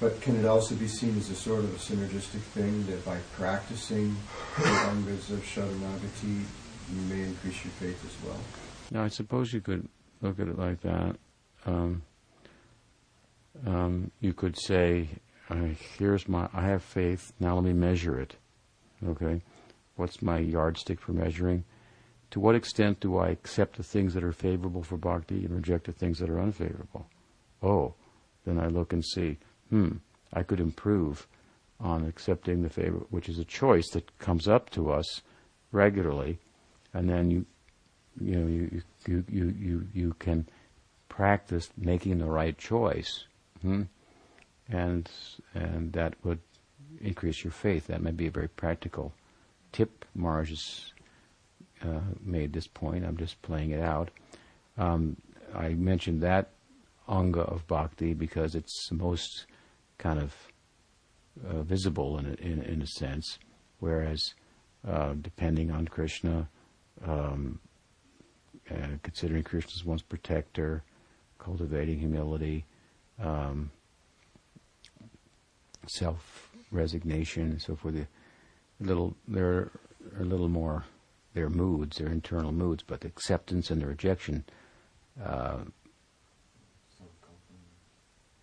Speaker 3: But can it also be seen as a sort of a synergistic thing that by practicing the angas of Sharanagati, you may increase your faith as well?
Speaker 1: Now, I suppose you could look at it like that. Um, um, you could say, uh, "Here's my, I have faith. Now let me measure it." Okay, what's my yardstick for measuring? To what extent do I accept the things that are favorable for bhakti and reject the things that are unfavorable? Oh, then I look and see. Hmm, I could improve on accepting the favor, which is a choice that comes up to us regularly, and then you, you know, you you you you you can practice making the right choice, hmm? and and that would increase your faith. That may be a very practical tip. Marge has uh, made this point. I'm just playing it out. Um, I mentioned that anga of bhakti because it's the most kind of uh, visible in a, in, in, a sense, whereas uh, depending on Krishna, um, uh, considering Krishna as one's protector, cultivating humility, um, self resignation, and so forth. Little, they're a little more their moods, their internal moods, but the acceptance and the rejection. Uh,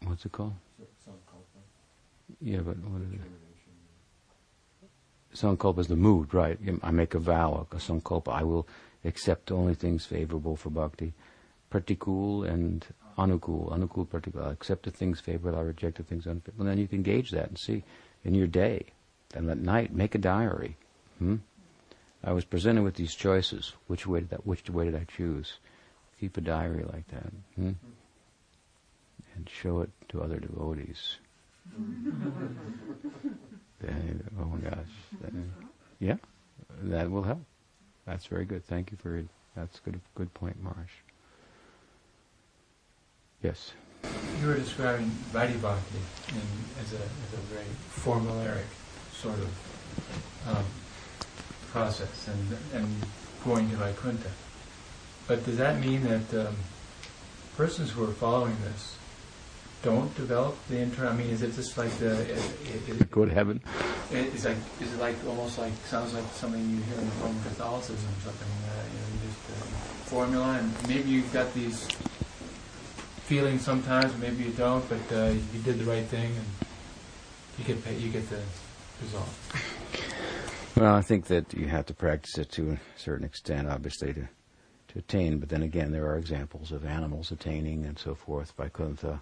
Speaker 1: what's it called? Yeah, but what is it? Sankalpa is the mood, right? I make a vow, a sankalpa. I will accept only things favorable for bhakti. Pratikul and anukul, anukul, pratikul. I accept the things favorable, I reject the things unfavorable. And then you can gauge that and see in your day. And at night, make a diary. Hmm? I was presented with these choices. Which way did that? Which way did I choose? Keep a diary like that, hmm? and show it to other devotees. then, oh my gosh, then, yeah, that will help. That's very good. Thank you for that's good. Good point, Marsh. Yes.
Speaker 4: You were describing Vaidhi Bhakti as a as a very formulaic sort of um, process and, and going to Vaikuntha. But does that mean that um, persons who are following this don't develop the internal? I mean, is it just like the it,
Speaker 1: it, go to heaven?
Speaker 4: It's like is it like almost like sounds like something you hear in Roman Catholicism or something? Uh, you know, you just uh, formula, and maybe you've got these feelings sometimes, maybe you don't, but uh, you did the right thing, and you get pay, you get the result.
Speaker 1: Well, I think that you have to practice it to a certain extent, obviously, to, to attain. But then again, there are examples of animals attaining and so forth Vaikuntha,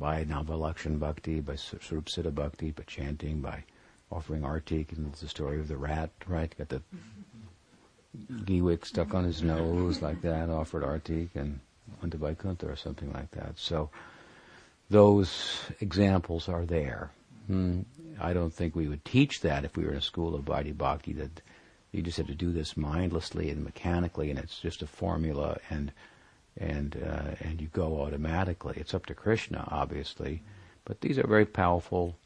Speaker 1: by Navalakshan Bhakti, by Sarupsiddha Bhakti, by chanting, by offering artik. And it's the story of the rat, right? Got the ghee wick stuck on his nose like that, offered artik, and went to Vaikuntha or something like that. So those examples are there. Hmm. I don't think we would teach that if we were in a school of Vaidhi Bhakti that you just have to do this mindlessly and mechanically and it's just a formula and and uh, and you go automatically. It's up to Krishna, obviously, but these are very powerful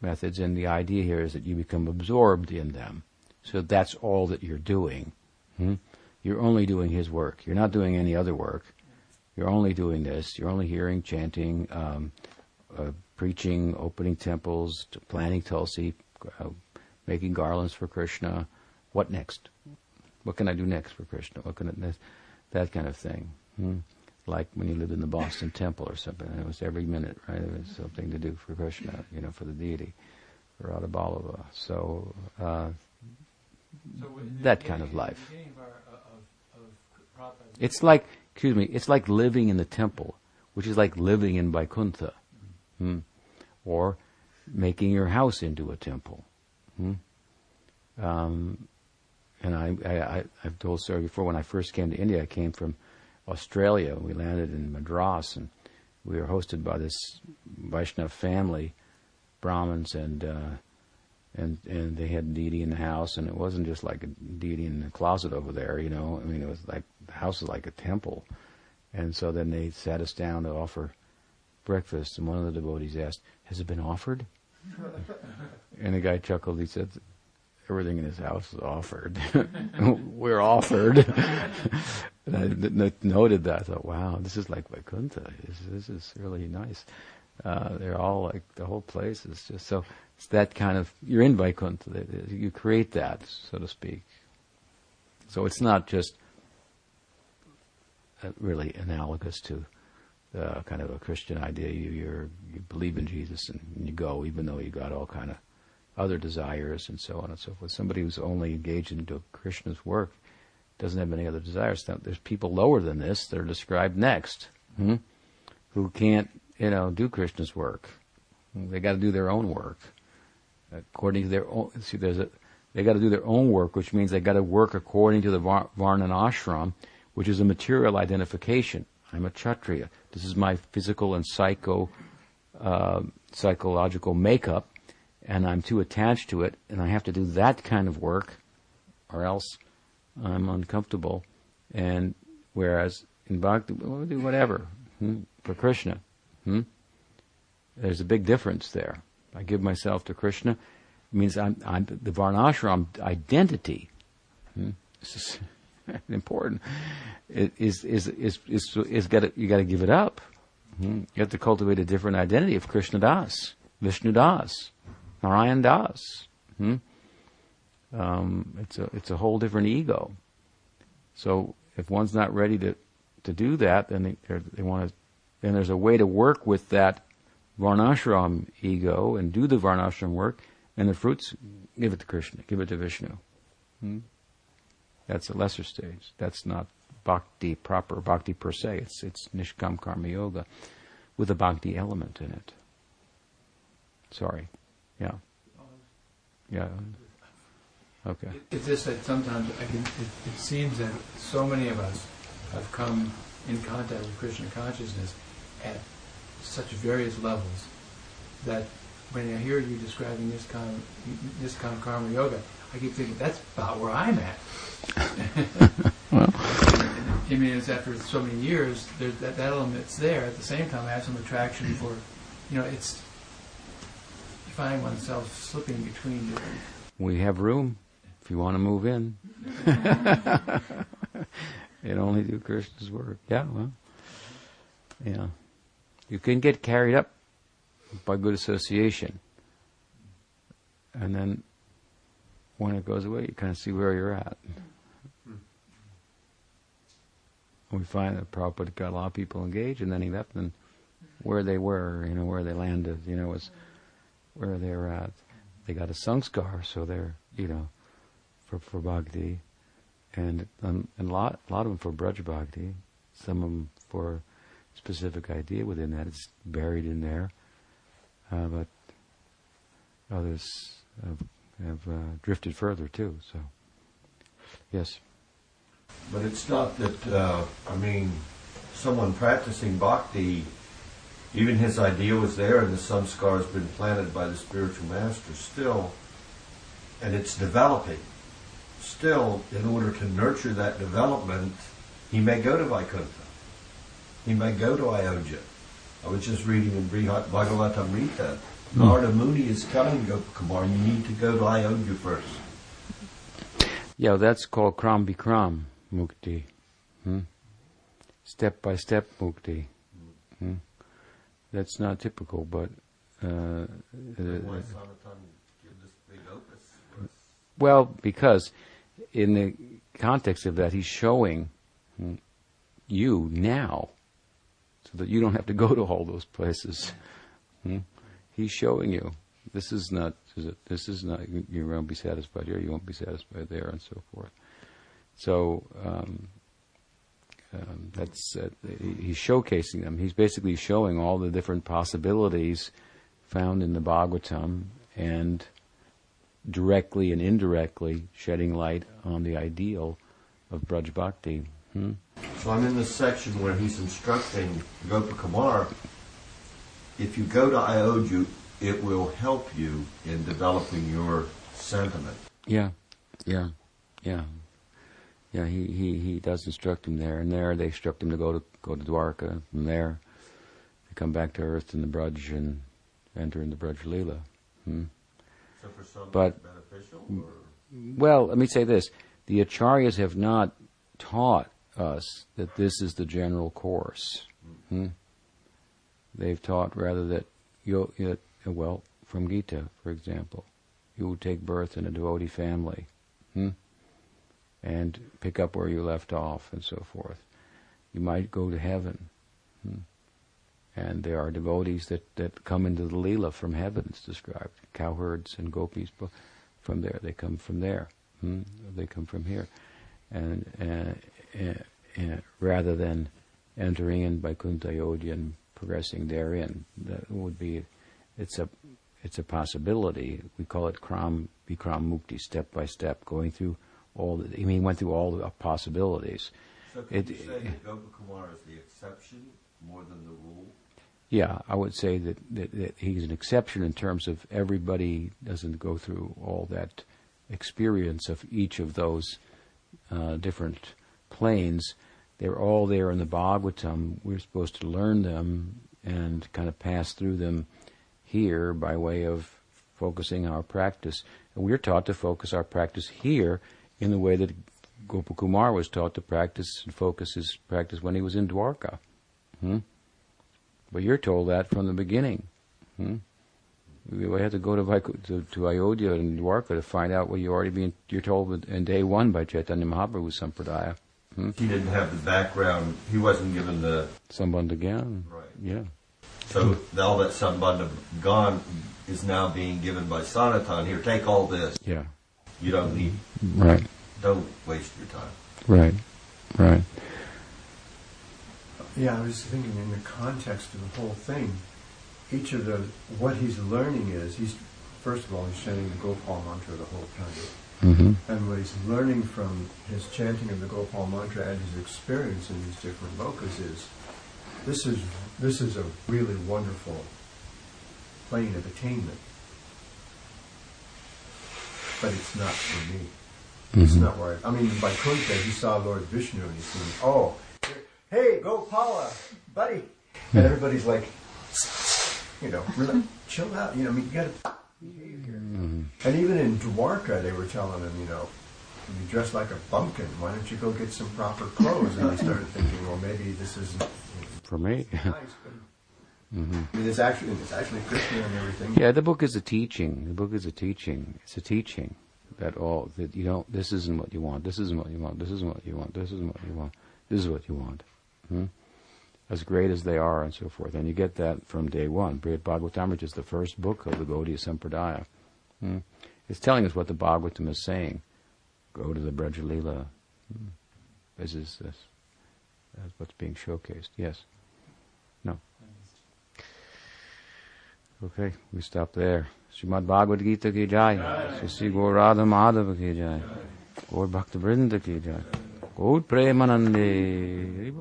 Speaker 1: methods, and the idea here is that you become absorbed in them. So that's all that you're doing. Hmm? You're only doing His work. You're not doing any other work. You're only doing this. You're only hearing, chanting, um, uh, preaching, opening temples, planting tulsi, uh, making garlands for Krishna. What next? What can I do next for Krishna? What can I, that kind of thing. Hmm? Like when you lived in the Boston Temple or something, it was every minute, right? It was something to do for Krishna, you know, for the deity, for Radha Ballabha. So, uh,
Speaker 4: So
Speaker 1: That kind of life.
Speaker 4: in the of of- of
Speaker 1: It's like, excuse me, it's like living in the temple, which is like living in Vaikuntha, hmm? or making your house into a temple. Hmm? Um, and I, I, I've told story before. When I first came to India, I came from Australia. We landed in Madras, and we were hosted by this Vaishnav family, Brahmins, and uh, and and they had deity in the house, and it wasn't just like a deity in the closet over there, you know. I mean, it was like the house was like a temple, and so then they sat us down to offer breakfast, and one of the devotees asked, "Has it been offered?" and the guy chuckled. He said, "Everything in his house is offered. We're offered." and I n- n- noted that. I thought, "Wow, this is like Vaikuntha. This, this is really nice." Uh, they're all like the whole place is just so. It's that kind of you're in Vaikuntha. You create that, so to speak. So it's not just uh, really analogous to uh, kind of a Christian idea. You you're, you believe in Jesus and you go, even though you got all kind of other desires and so on and so forth. Somebody who's only engaged into Krishna's work doesn't have any other desires. Now, there's people lower than this that are described next, hmm, who can't, you know, do Krishna's work. They got to do their own work according to their own. See, there's a. They got to do their own work, which means they got to work according to the var- Varna and ashram, which is a material identification. I'm a Kshatriya. This is my physical and psycho, uh, psychological makeup, and I'm too attached to it, and I have to do that kind of work, or else I'm uncomfortable. And whereas in bhakti, we'll do whatever hmm, for Krishna. Hmm? There's a big difference there. I give myself to Krishna, it means I'm, I'm the Varnashram identity. Hmm? This is important. Is is is is, is got you got to give it up. Hmm? You have to cultivate a different identity of Krishna Das, Vishnu Das, Narayan Das. Hmm? Um, it's a it's a whole different ego. So if one's not ready to to do that, then they they want to. Then there's a way to work with that varnashram ego and do the varnashram work, and the fruits give it to Krishna, give it to Vishnu. Hmm? That's a lesser stage. That's not bhakti proper, bhakti per se. It's it's nishkam karma yoga with a bhakti element in it. Sorry. Yeah. Yeah. Okay.
Speaker 4: It- It's just that sometimes can, it, it seems that so many of us have come in contact with Krishna consciousness at such various levels that when I hear you describing this kind of, this kind of karma yoga, I keep thinking that's about where I'm at. well, I mean, it's after so many years, that, that element's there. At the same time, I have some attraction for, you know, it's, you find oneself slipping between different
Speaker 1: We have room if you want to move in. and only do Krishna's work. Yeah, well, yeah. You can get carried up by good association. And then when it goes away, you kind of see where you're at. We find that Prabhupada got a lot of people engaged, and then he left, and where they were, you know, where they landed, you know, was where they were at. They got a sanskar, so they're, you know, for for bhakti, and um, and a lot a lot of them for braj bhakti, some of them for specific idea within that. It's buried in there, uh, but others have uh, drifted further too. So, yes,
Speaker 5: But it's not that, uh, I mean, someone practicing bhakti, even his idea was there and the samskar has been planted by the spiritual master still, and it's developing. Still, in order to nurture that development, he may go to Vaikuntha. He may go to Ayodhya. I was just reading in Brihat Bhagavatamrita. Narada Muni is telling Gopakumar, you need to go to Ayodhya first.
Speaker 1: yeah, that's called kram bikram mukti, hmm? step by step mukti. Hmm? That's not typical, but uh, uh,
Speaker 5: Why Sanatan give this big opus?
Speaker 1: Well, because in the context of that, he's showing mm, you now, so that you don't have to go to all those places. Mm. He's showing you this is not this is not you won't be satisfied here, you won't be satisfied there, and so forth. So um, um, that's uh, he's showcasing them. He's basically showing all the different possibilities found in the Bhagavatam and directly and indirectly shedding light on the ideal of Braj Bhakti. Hmm?
Speaker 5: So I'm in this section where he's instructing Gopakumar, if you go to Ayodhya, it will help you in developing your sentiment.
Speaker 1: Yeah, yeah, yeah. Yeah, he, he, he does instruct him there, and there they instruct him to go to go to Dwarka. From there, they come back to Earth in the Braj and enter in the Braj Leela. Hmm?
Speaker 5: So for some,
Speaker 1: but,
Speaker 5: beneficial? Or?
Speaker 1: Well, let me say this: the acharyas have not taught us that this is the general course. Hmm? They've taught rather that you, well, from Gita, for example, you would take birth in a devotee family. Hmm? and pick up where you left off and so forth. You might go to heaven. Hmm. And there are devotees that, that come into the Leela from heaven, it's described. Cowherds and gopis from there. They come from there. Hmm. They come from here. And, uh, uh, uh, rather than entering in Ayodhya and progressing therein, that would be, it's a, it's a possibility. We call it Kram, Vikram Mukti, step by step, going through all the, I mean, he went through all the possibilities.
Speaker 5: So can it, you say that Gopakumar is the exception more than the rule?
Speaker 1: Yeah, I would say that, that, that, he's an exception in terms of everybody doesn't go through all that experience of each of those uh, different planes. They're all there in the Bhagavatam. We're supposed to learn them and kind of pass through them here by way of focusing our practice. And we're taught to focus our practice here in the way that Gopakumar was taught to practice and focus his practice when he was in Dwarka. Hmm? But you're told that from the beginning. Hmm? We have to go to, to, to Ayodhya and Dwarka to find out what you already been. You're told in day one by Chaitanya Mahaprabhu Sampradaya.
Speaker 5: Hmm? He didn't have the background. He wasn't given the
Speaker 1: Sambandha Gyan.
Speaker 5: Right.
Speaker 1: Yeah.
Speaker 5: So all that Sambandha Gyan is now being given by Sanatan. Here, take all this.
Speaker 1: Yeah.
Speaker 5: You don't need.
Speaker 1: Right.
Speaker 5: Don't waste your time.
Speaker 1: Right. Right.
Speaker 3: Yeah, I was thinking in the context of the whole thing, each of the what he's learning is he's first of all he's chanting the Gopal mantra the whole time.
Speaker 1: Mm-hmm.
Speaker 3: And what he's learning from his chanting of the Gopal mantra and his experience in these different lokas is this is this is a really wonderful plane of attainment but it's not for me. Mm-hmm. It's not where I, I mean, Vaikuntha, he saw Lord Vishnu and he said, oh, hey, Gopala, buddy. And everybody's like, you know, really, chill out. You know, I mean, you got here. Mm-hmm. And even in Dwarka, they were telling him, you know, you dress like a bumpkin. Why don't you go get some proper clothes? And I started thinking, well, maybe this isn't
Speaker 1: for me.
Speaker 3: nice, Mm-hmm. I mean, it's actually it's actually Krishna and everything.
Speaker 1: Yeah, the book is a teaching. The book is a teaching. It's a teaching that all that you don't. This isn't what you want. This isn't what you want. This isn't what you want. This isn't what you want. This is what you want. Hmm? As great as they are, and so forth. And you get that from day one. Brihad Bhagavatam, which is the first book of the Gaudiya Sampradaya. Hmm? It's telling us what the Bhagavatam is saying. Go to the Brajalila. Hmm? This is this. That's what's being showcased. Yes. No. Okay, we stop there. Srimad Bhagavad Gita ki jai. Sri Gaur Radha Madhava ki jai. Gaur Bhakta Vrinda ki jai. Gaur Premanande.